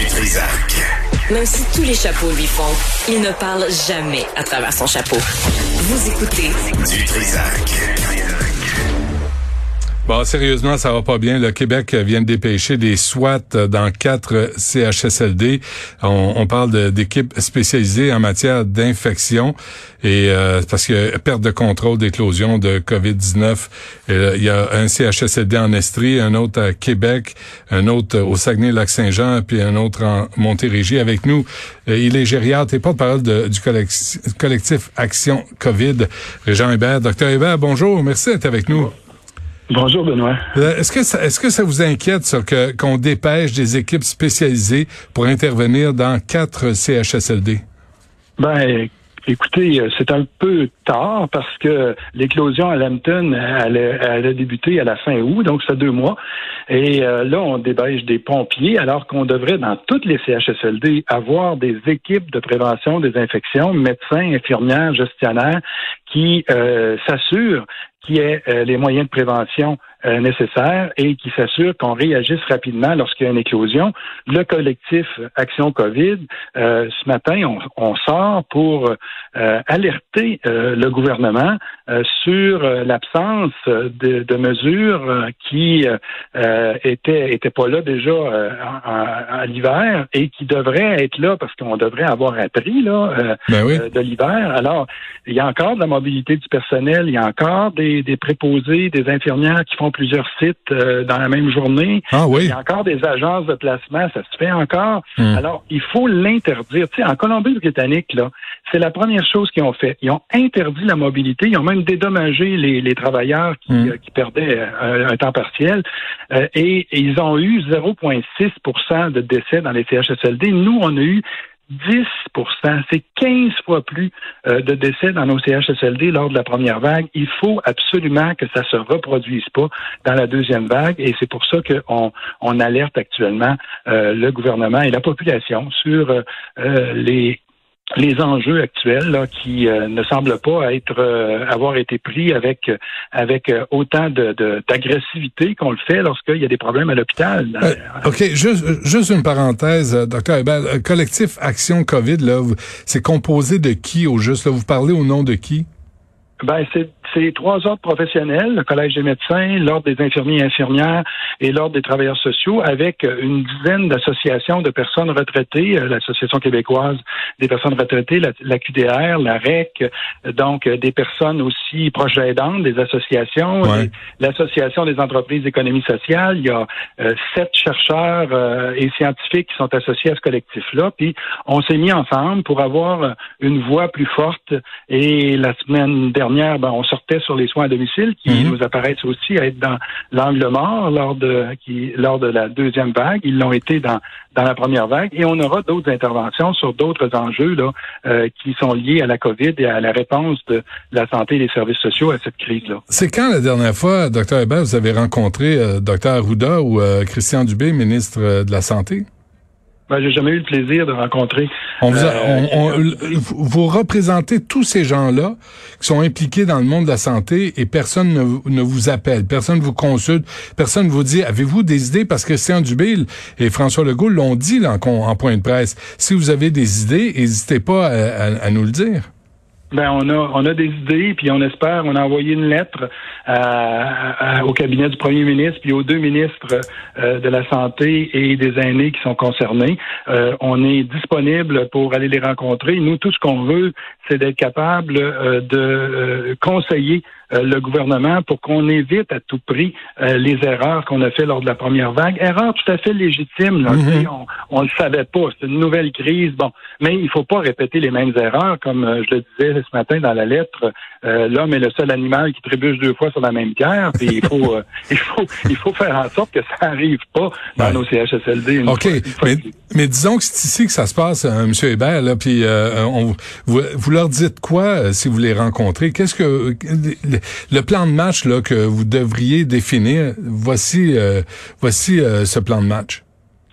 Du Trisac. Même si tous les chapeaux lui font, il ne parle jamais à travers son chapeau. Vous écoutez Du Trisac. Bon, sérieusement, ça va pas bien. Le Québec vient de dépêcher des SWAT dans quatre CHSLD. On, parle d'équipes spécialisées en matière d'infection et euh, parce que perte de contrôle d'éclosion de COVID-19. Euh, il y a un CHSLD en Estrie, un autre à Québec, un autre au Saguenay-Lac-Saint-Jean, puis un autre en Montérégie. Avec nous, euh, il est gériatre et porte-parole du collectif, Action COVID. Régent Hébert. Docteur Hébert, bonjour. Merci d'être avec nous. Benoît. Euh, est-ce que ça, est-ce que ça vous inquiète ça, que qu'on dépêche des équipes spécialisées pour intervenir dans quatre CHSLD Ben Écoutez, euh, c'est un peu tard parce que l'éclosion à Lambton, elle, elle, a débuté à la fin août, donc c'est deux mois. Et euh, là, on débêche des pompiers, alors qu'on devrait, dans toutes les CHSLD, avoir des équipes de prévention des infections, médecins, infirmières, gestionnaires, qui euh, s'assurent qu'il y ait les moyens de prévention euh, nécessaires et qui s'assure qu'on réagisse rapidement lorsqu'il y a une éclosion. Le collectif Action COVID, euh, ce matin, on, on sort pour euh, alerter le gouvernement sur l'absence de, de, mesures qui étaient étaient pas là déjà à l'hiver et qui devraient être là parce qu'on devrait avoir appris là ben de l'hiver. Alors, il y a encore de la mobilité du personnel, il y a encore des, des préposés, des infirmières qui font plusieurs sites euh, dans la même journée. Ah oui. Il y a encore des agences de placement, ça se fait encore. Hmm. Alors, il faut l'interdire. Tu sais, en Colombie-Britannique, là, c'est la première chose qu'ils ont fait. Ils ont interdit la mobilité. Ils ont même dédommagé les, les travailleurs qui, hmm. euh, qui perdaient euh, un, temps partiel. et, ils ont eu 0,6% de décès dans les CHSLD. Nous, on a eu 10% c'est 15 fois plus euh, de décès dans nos CHSLD lors de la première vague. Il faut absolument que ça se reproduise pas dans la deuxième vague et c'est pour ça qu'on on alerte actuellement euh, le gouvernement et la population sur euh, les les enjeux actuels là, qui euh, ne semblent pas être euh, avoir été pris avec avec euh, autant de, d'agressivité qu'on le fait lorsqu'il y a des problèmes à l'hôpital. OK, juste, juste une parenthèse, docteur Hébert. Collectif Action COVID, là, c'est composé de qui au juste? Là, vous parlez au nom de qui? Ben, c'est c'est trois ordres professionnels, le Collège des médecins, l'Ordre des infirmiers et infirmières et l'Ordre des travailleurs sociaux, avec une dizaine d'associations de personnes retraitées, euh, l'Association québécoise des personnes retraitées, la, QDR, la REC, donc euh, des personnes aussi proches aidantes, des associations, l'Association des entreprises d'économie sociale. Il y a euh, sept chercheurs et scientifiques qui sont associés à ce collectif-là. Puis on s'est mis ensemble pour avoir une voix plus forte. Et la semaine dernière, ben, on sort sur les soins à domicile qui mhm. nous apparaissent aussi être dans l'angle mort lors de qui lors de la deuxième vague. Ils l'ont été dans dans la première vague et on aura d'autres interventions sur d'autres enjeux là euh, qui sont liés à la COVID et à la réponse de la santé et des services sociaux à cette crise là. C'est quand la dernière fois, docteur Hébert, vous avez rencontré euh, docteur Arruda ou euh, Christian Dubé, ministre de la santé? Ben, j'ai jamais eu le plaisir de rencontrer. On vous, euh, vous représentez tous ces gens-là qui sont impliqués dans le monde de la santé et personne ne, vous appelle, personne ne vous consulte, personne ne vous dit avez-vous des idées? Parce que Christian Dubé et François Legault l'ont dit en, en, point de presse. Si vous avez des idées, n'hésitez pas à nous le dire. Ben on a on a des idées puis on espère on a envoyé une lettre au cabinet du premier ministre puis aux deux ministres euh, de la santé et des aînés qui sont concernés. Euh, on est disponible pour aller les rencontrer. Nous tout ce qu'on veut c'est d'être capable euh, de conseiller euh, le gouvernement pour qu'on évite à tout prix euh, les erreurs qu'on a fait lors de la première vague. Erreurs tout à fait légitimes. Mhm. On ne le savait pas. C'est une nouvelle crise. Bon, mais il faut pas répéter les mêmes erreurs, comme euh, je le disais ce matin dans la lettre. L'homme est le seul animal qui trébuche deux fois sur la même pierre. Puis il faut, il faut, il faut faire en sorte que ça arrive pas dans nos CHSLD. Ok, mais, mais, disons que c'est ici que ça se passe, Monsieur Hébert. Là, puis on, vous, vous leur dites quoi si vous les rencontrez? Qu'est-ce que le plan de match là, que vous devriez définir, voici, euh, voici euh, ce plan de match.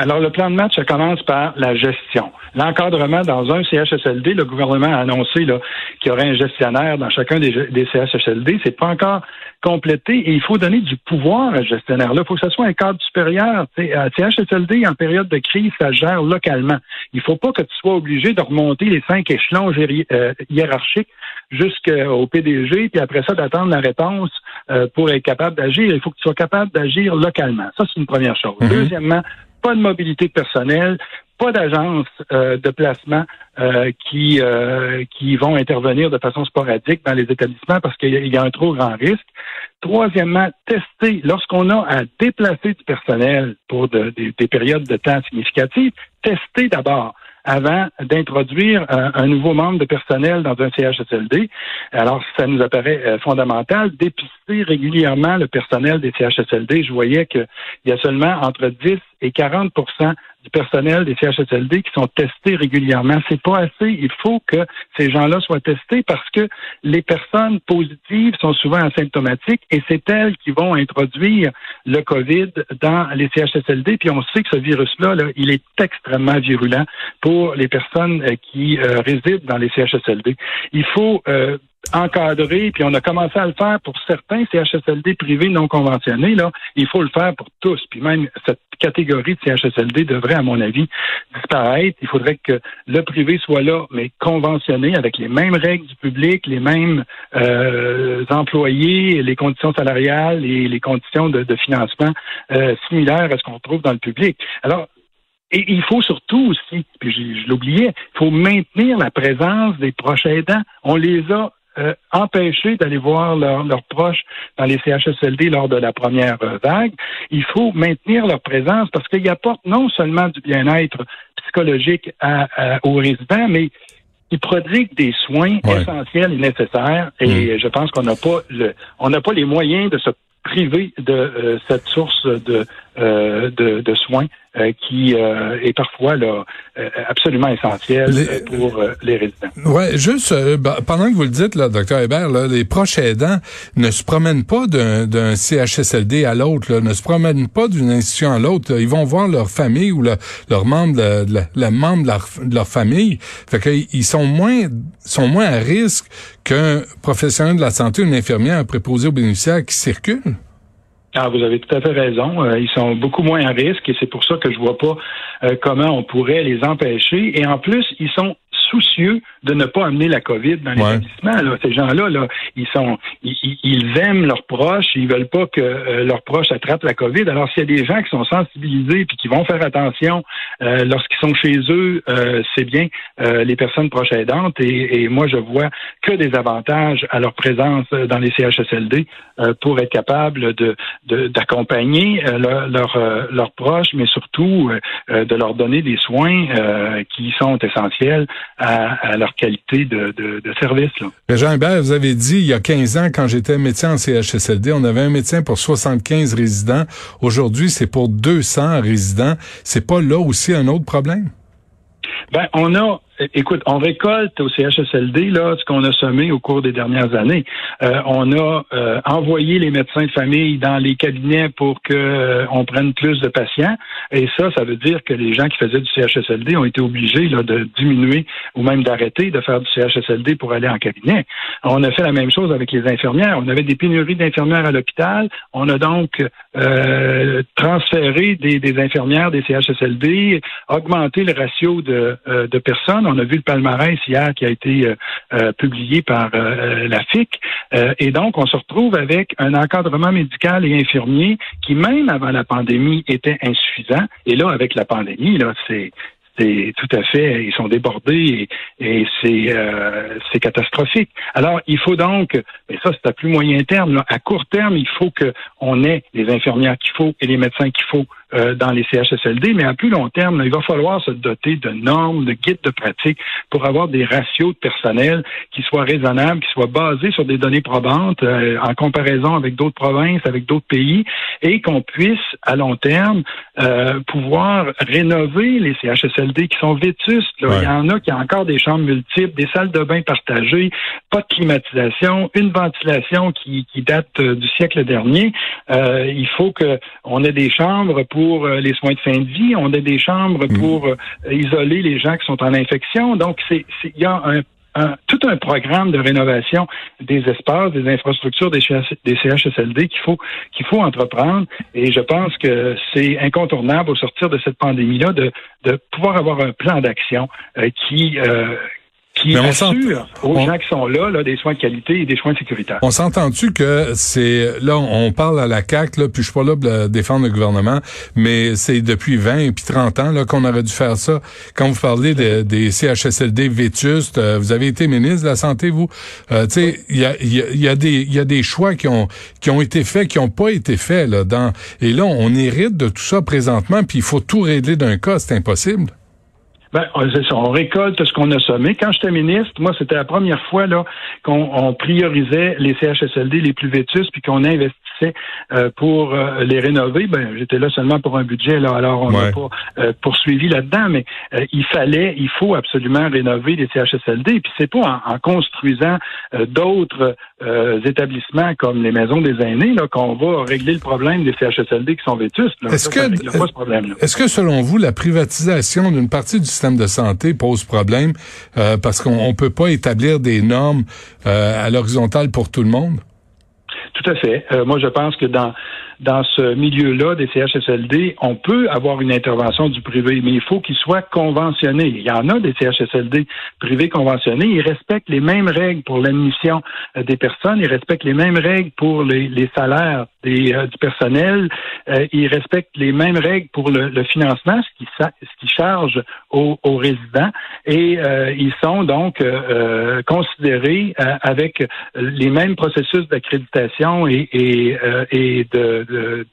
Alors, le plan de match, ça commence par la gestion. L'encadrement dans un CHSLD, le gouvernement a annoncé qu'il y aurait un gestionnaire dans chacun des, des CHSLD. C'est pas encore complété et il faut donner du pouvoir à ce gestionnaire-là. Il faut que ce soit un cadre supérieur. CHSLD, en période de crise, ça gère localement. Il faut pas que tu sois obligé de remonter les cinq échelons euh, hiérarchiques jusqu'au PDG, puis après ça, d'attendre la réponse euh, pour être capable d'agir. Il faut que tu sois capable d'agir localement. Ça, c'est une première chose. Mm-hmm. Deuxièmement, pas de mobilité personnelle, pas d'agence euh, de placement euh, qui euh, qui vont intervenir de façon sporadique dans les établissements parce qu'il y, a un trop grand risque. Troisièmement, tester lorsqu'on a à déplacer du personnel pour des, des périodes de temps significatives, tester d'abord avant d'introduire un, nouveau membre de personnel dans un CHSLD. Alors, ça nous apparaît fondamental d'épicer régulièrement le personnel des CHSLD. Je voyais qu'il y a seulement entre 10 et 40 personnel des CHSLD qui sont testés régulièrement. C'est pas assez. Il faut que ces gens-là soient testés parce que les personnes positives sont souvent asymptomatiques et c'est elles qui vont introduire le COVID dans les CHSLD. Puis on sait que ce virus-là, là, il est extrêmement virulent pour les personnes euh, qui euh, résident dans les CHSLD. Il faut euh, encadré, puis on a commencé à le faire pour certains CHSLD privés non conventionnés, là, il faut le faire pour tous. Puis même cette catégorie de CHSLD devrait, à mon avis, disparaître. Il faudrait que le privé soit là, mais conventionné, avec les mêmes règles du public, les mêmes euh, employés, les conditions salariales et les conditions de, financement euh, similaires à ce qu'on trouve dans le public. Alors, et il faut surtout aussi, puis je, je l'oubliais, il faut maintenir la présence des proches aidants. On les a euh, empêcher d'aller voir leurs proches dans les CHSLD lors de la première euh, vague. Il faut maintenir leur présence parce qu'ils apportent non seulement du bien-être psychologique aux résidents, mais ils prodiguent des soins essentiels et nécessaires. Et mm. je pense qu'on n'a pas le, on n'a pas les moyens de se priver de euh, cette source de, de, de soins euh, qui euh, est parfois là, euh, absolument essentiel pour les résidents. Ouais, juste bah, pendant que vous le dites, là, docteur Hébert, là, les proches aidants ne se promènent pas d'un CHSLD à l'autre, ne se promènent pas d'une institution à l'autre. Ils vont voir leur famille ou leur, leur membre de, de, membre de leur, de leur, famille. Fait qu'ils sont moins sont moins à risque qu'un professionnel de la santé, une infirmière, un préposé aux bénéficiaires qui circule. Ah, vous avez tout à fait raison. Euh, ils sont beaucoup moins à risque et c'est pour ça que je vois pas euh, comment on pourrait les empêcher. Et en plus, ils sont soucieux de ne pas amener la COVID dans l'établissement. Ces gens-là, là, ils sont, ils, aiment leurs proches, ils veulent pas que euh, leurs proches attrapent la COVID. Alors, s'il y a des gens qui sont sensibilisés puis qui vont faire attention euh, lorsqu'ils sont chez eux, euh, c'est bien les personnes proches aidantes. Et, moi, je vois que des avantages à leur présence dans les CHSLD pour être capable de d'accompagner leurs leurs proches, mais surtout de leur donner des soins qui sont essentiels à, leur qualité de, service. Jean Hubert, vous avez dit il y a 15 ans, quand j'étais médecin en CHSLD, on avait un médecin pour 75 résidents. Aujourd'hui, c'est pour 200 résidents. C'est pas là aussi un autre problème? Ben, on a écoute, on récolte au CHSLD là ce qu'on a semé au cours des dernières années. Euh, on a euh, envoyé les médecins de famille dans les cabinets pour que euh, on prenne plus de patients. Et ça, ça veut dire que les gens qui faisaient du CHSLD ont été obligés là, de diminuer ou même d'arrêter de faire du CHSLD pour aller en cabinet. On a fait la même chose avec les infirmières. On avait des pénuries d'infirmières à l'hôpital. On a donc transféré des, des, infirmières des CHSLD, augmenté le ratio de, de personnes on a vu le palmarès hier qui a été euh, euh, publié par euh, la FIC. et donc, on se retrouve avec un encadrement médical et infirmier qui, même avant la pandémie, était insuffisant. Et là, avec la pandémie, là, c'est c'est tout à fait, ils sont débordés et, c'est c'est catastrophique. Alors, il faut donc, mais ça c'est à plus moyen terme, à court terme, il faut qu'on ait les infirmières qu'il faut et les médecins qu'il faut euh, dans les CHSLD, mais à plus long terme, il va falloir se doter de normes, de guides de pratique pour avoir des ratios de personnel qui soient raisonnables, qui soient basés sur des données probantes euh, en comparaison avec d'autres provinces, avec d'autres pays, et qu'on puisse, à long terme, euh, pouvoir rénover les CHSLD qui sont vétustes. Il y en a qui ont encore des chambres multiples, des salles de bain partagées, pas de climatisation, une ventilation qui, qui date du siècle dernier. il faut qu'on ait des chambres pour pour les soins de fin de vie, on a des chambres Mm. pour isoler les gens qui sont en infection. Donc, il y a un tout un programme de rénovation des espaces, des infrastructures des, des CHSLD qu'il faut qu'il faut entreprendre. Et je pense que c'est incontournable au sortir de cette pandémie-là de, de pouvoir avoir un plan d'action euh, qui euh, qui assure aux on... gens qui sont là, là, des soins de qualité et des soins sécuritaires. On s'entend-tu que c'est là on parle à la CAC là, puis je suis pas là pour défendre le gouvernement, mais c'est depuis 20 et puis 30 ans là qu'on aurait dû faire ça. Quand vous parlez de, des CHSLD vétustes, euh, vous avez été ministre de la santé vous, euh, tu sais, il y a, y, y a des il y a des choix qui ont qui ont été faits qui ont pas été faits là dans et là on hérite de tout ça présentement puis il faut tout régler d'un cas, c'est impossible. Ben, c'est ça. On récolte ce qu'on a sommé. Quand j'étais ministre, moi, c'était la première fois là qu'on on priorisait les CHSLD les plus vétustes, puis qu'on investissait euh, pour euh, les rénover. Ben, j'étais là seulement pour un budget, là, alors on n'a Ouais. pas euh, poursuivi là-dedans, mais il fallait, il faut absolument rénover les CHSLD. Puis c'est pas en, en construisant d'autres établissements comme les maisons des aînés là qu'on va régler le problème des CHSLD qui sont vétustes. Est-ce que- règle pas ce problème-là. Est-ce que selon vous, la privatisation d'une partie du système de santé pose problème euh, parce qu'on on peut pas établir des normes euh, à l'horizontale pour tout le monde? Tout à fait. Euh, moi, je pense que dans dans ce milieu-là des CHSLD, on peut avoir une intervention du privé, mais il faut qu'il soit conventionné. Il y en a des CHSLD privés conventionnés. Ils respectent les mêmes règles pour l'admission euh, des personnes. Ils respectent les mêmes règles pour les, salaires des, euh, du personnel. Euh, ils respectent les mêmes règles pour le, financement, ce qui, charge aux, résidents. Et ils sont donc considérés avec les mêmes processus d'accréditation et, de-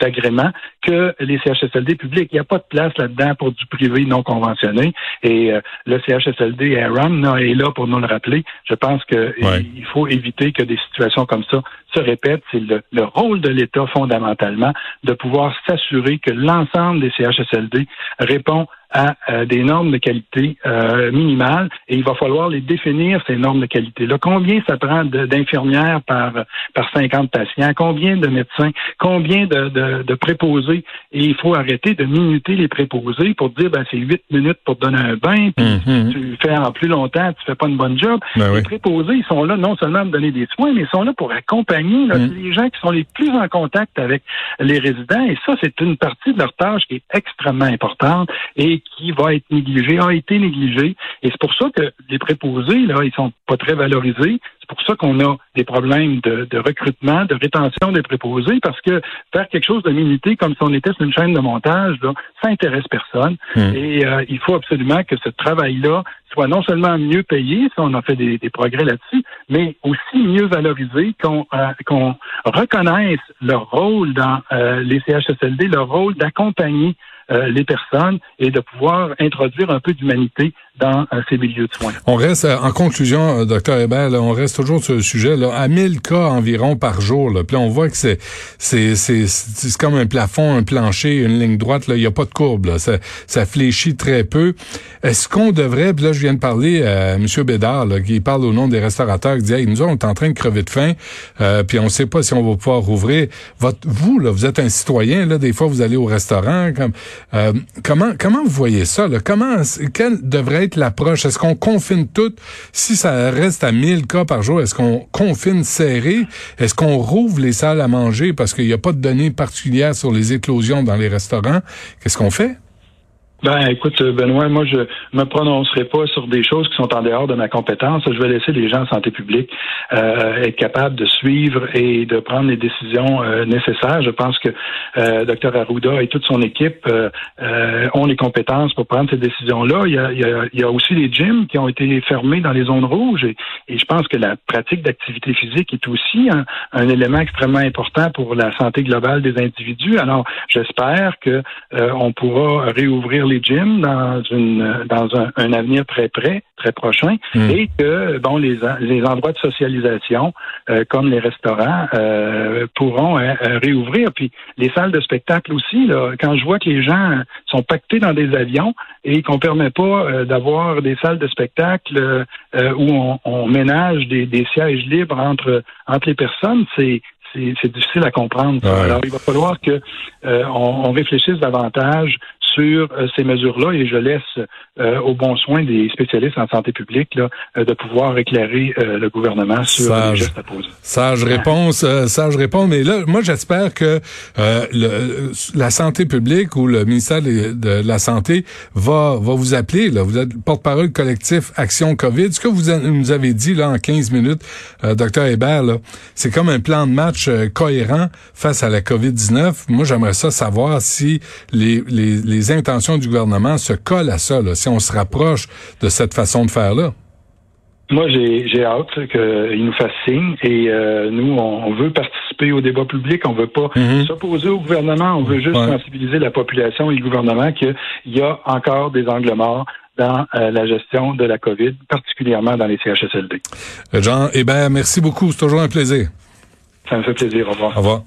d'agrément que les CHSLD publics. Il n'y a pas de place là-dedans pour du privé non conventionné. Et euh, le CHSLD Aaron là, est là pour nous le rappeler. Je pense que Ouais. il faut éviter que des situations comme ça se répètent. C'est le, le rôle de l'État fondamentalement de pouvoir s'assurer que l'ensemble des CHSLD répond à euh, des normes de qualité euh, minimales et il va falloir les définir, ces normes de qualité-là. Combien ça prend d'infirmières par, par 50 patients? Combien de médecins? Combien de, de, de préposés? Et il faut arrêter de minuter les préposés pour dire, ben, c'est huit minutes pour te donner un bain, puis Mhm. tu fais en plus longtemps, tu fais pas une bonne job. Ben oui. Les préposés, ils sont là non seulement pour donner des soins, mais ils sont là pour accompagner là, Mm. les gens qui sont les plus en contact avec les résidents. Et ça, c'est une partie de leur tâche qui est extrêmement importante et qui va être négligée, a été négligée. Et c'est pour ça que les préposés, là, ils sont pas très valorisés. C'est pour ça qu'on a des problèmes de, de recrutement, de rétention des préposés, parce que faire quelque chose de minité comme si on était sur une chaîne de montage, là, ça intéresse personne. Mm. Et euh, il faut absolument que ce travail-là soit non seulement mieux payé, ça on a fait des, des progrès là-dessus, mais aussi mieux valorisé, qu'on euh, qu'on reconnaisse leur rôle dans euh, les CHSLD, leur rôle d'accompagner les personnes et de pouvoir introduire un peu d'humanité dans euh, ces milieux de soins. On reste, euh, en conclusion, euh, docteur Hébert, là, on reste toujours sur le sujet, là, à 1000 cas environ par jour. Là. Puis là, on voit que c'est, c'est, c'est, comme un plafond, un plancher, une ligne droite. Là, il n'y a pas de courbe. Là. Ça, ça fléchit très peu. Est-ce qu'on devrait, puis là, je viens de parler à M. Bédard, là, qui parle au nom des restaurateurs, qui dit, hey, nous, on est en train de crever de faim, euh, puis on ne sait pas si on va pouvoir rouvrir. Votre, vous, là, vous êtes un citoyen, là, des fois, vous allez au restaurant. Comme, euh, comment, comment vous voyez ça? Là? Comment, quelle devrait être Est-ce qu'on confine tout? Si ça reste à 1000 cas par jour, est-ce qu'on confine serré? Est-ce qu'on rouvre les salles à manger parce qu'il n'y a pas de données particulières sur les éclosions dans les restaurants? Qu'est-ce qu'on fait? Ben, écoute, Benoît, moi, je me prononcerai pas sur des choses qui sont en dehors de ma compétence. Je vais laisser les gens en santé publique euh, être capables de suivre et de prendre les décisions euh, nécessaires. Je pense que euh, Dr Arruda et toute son équipe euh, euh, ont les compétences pour prendre ces décisions-là. Il y, a, il, il y a aussi les gyms qui ont été fermés dans les zones rouges et, et je pense que la pratique d'activité physique est aussi un, un, élément extrêmement important pour la santé globale des individus. Alors, j'espère que euh, on pourra réouvrir les gyms dans une dans un, un avenir très près, très prochain, Mm. et que bon les les endroits de socialisation euh, comme les restaurants euh, pourront euh, réouvrir. Puis les salles de spectacle aussi. Là, quand je vois que les gens sont pactés dans des avions et qu'on permet pas d'avoir des salles de spectacle où on, on ménage des, des sièges libres entre entre les personnes, c'est c'est difficile à comprendre. Alors, il va falloir que on, on, réfléchisse davantage sur euh, ces mesures-là et je laisse euh, au bon soin des spécialistes en santé publique là, euh, de pouvoir éclairer le gouvernement sur les gestes à poser. Sage réponse, sage réponse. Mais là, moi, j'espère que le, la santé publique ou le ministère de la Santé va, va vous appeler. Là. Vous êtes porte-parole collectif Action COVID. Ce que vous nous avez dit là en 15 minutes, docteur Hébert, c'est comme un plan de match cohérent face à la COVID-19. Moi, j'aimerais ça savoir si les, les, les les intentions du gouvernement se collent à ça, si on se rapproche de cette façon de faire-là? Moi, j'ai hâte qu'il nous fasse signe et euh, nous, on, veut participer au débat public. On veut pas mm-hmm. s'opposer au gouvernement. On veut juste sensibiliser la population et le gouvernement qu'il y a encore des angles morts dans euh, la gestion de la COVID, particulièrement dans les CHSLD. Jean Hébert, merci beaucoup. C'est toujours un plaisir. Ça me fait plaisir. Au revoir. Au revoir.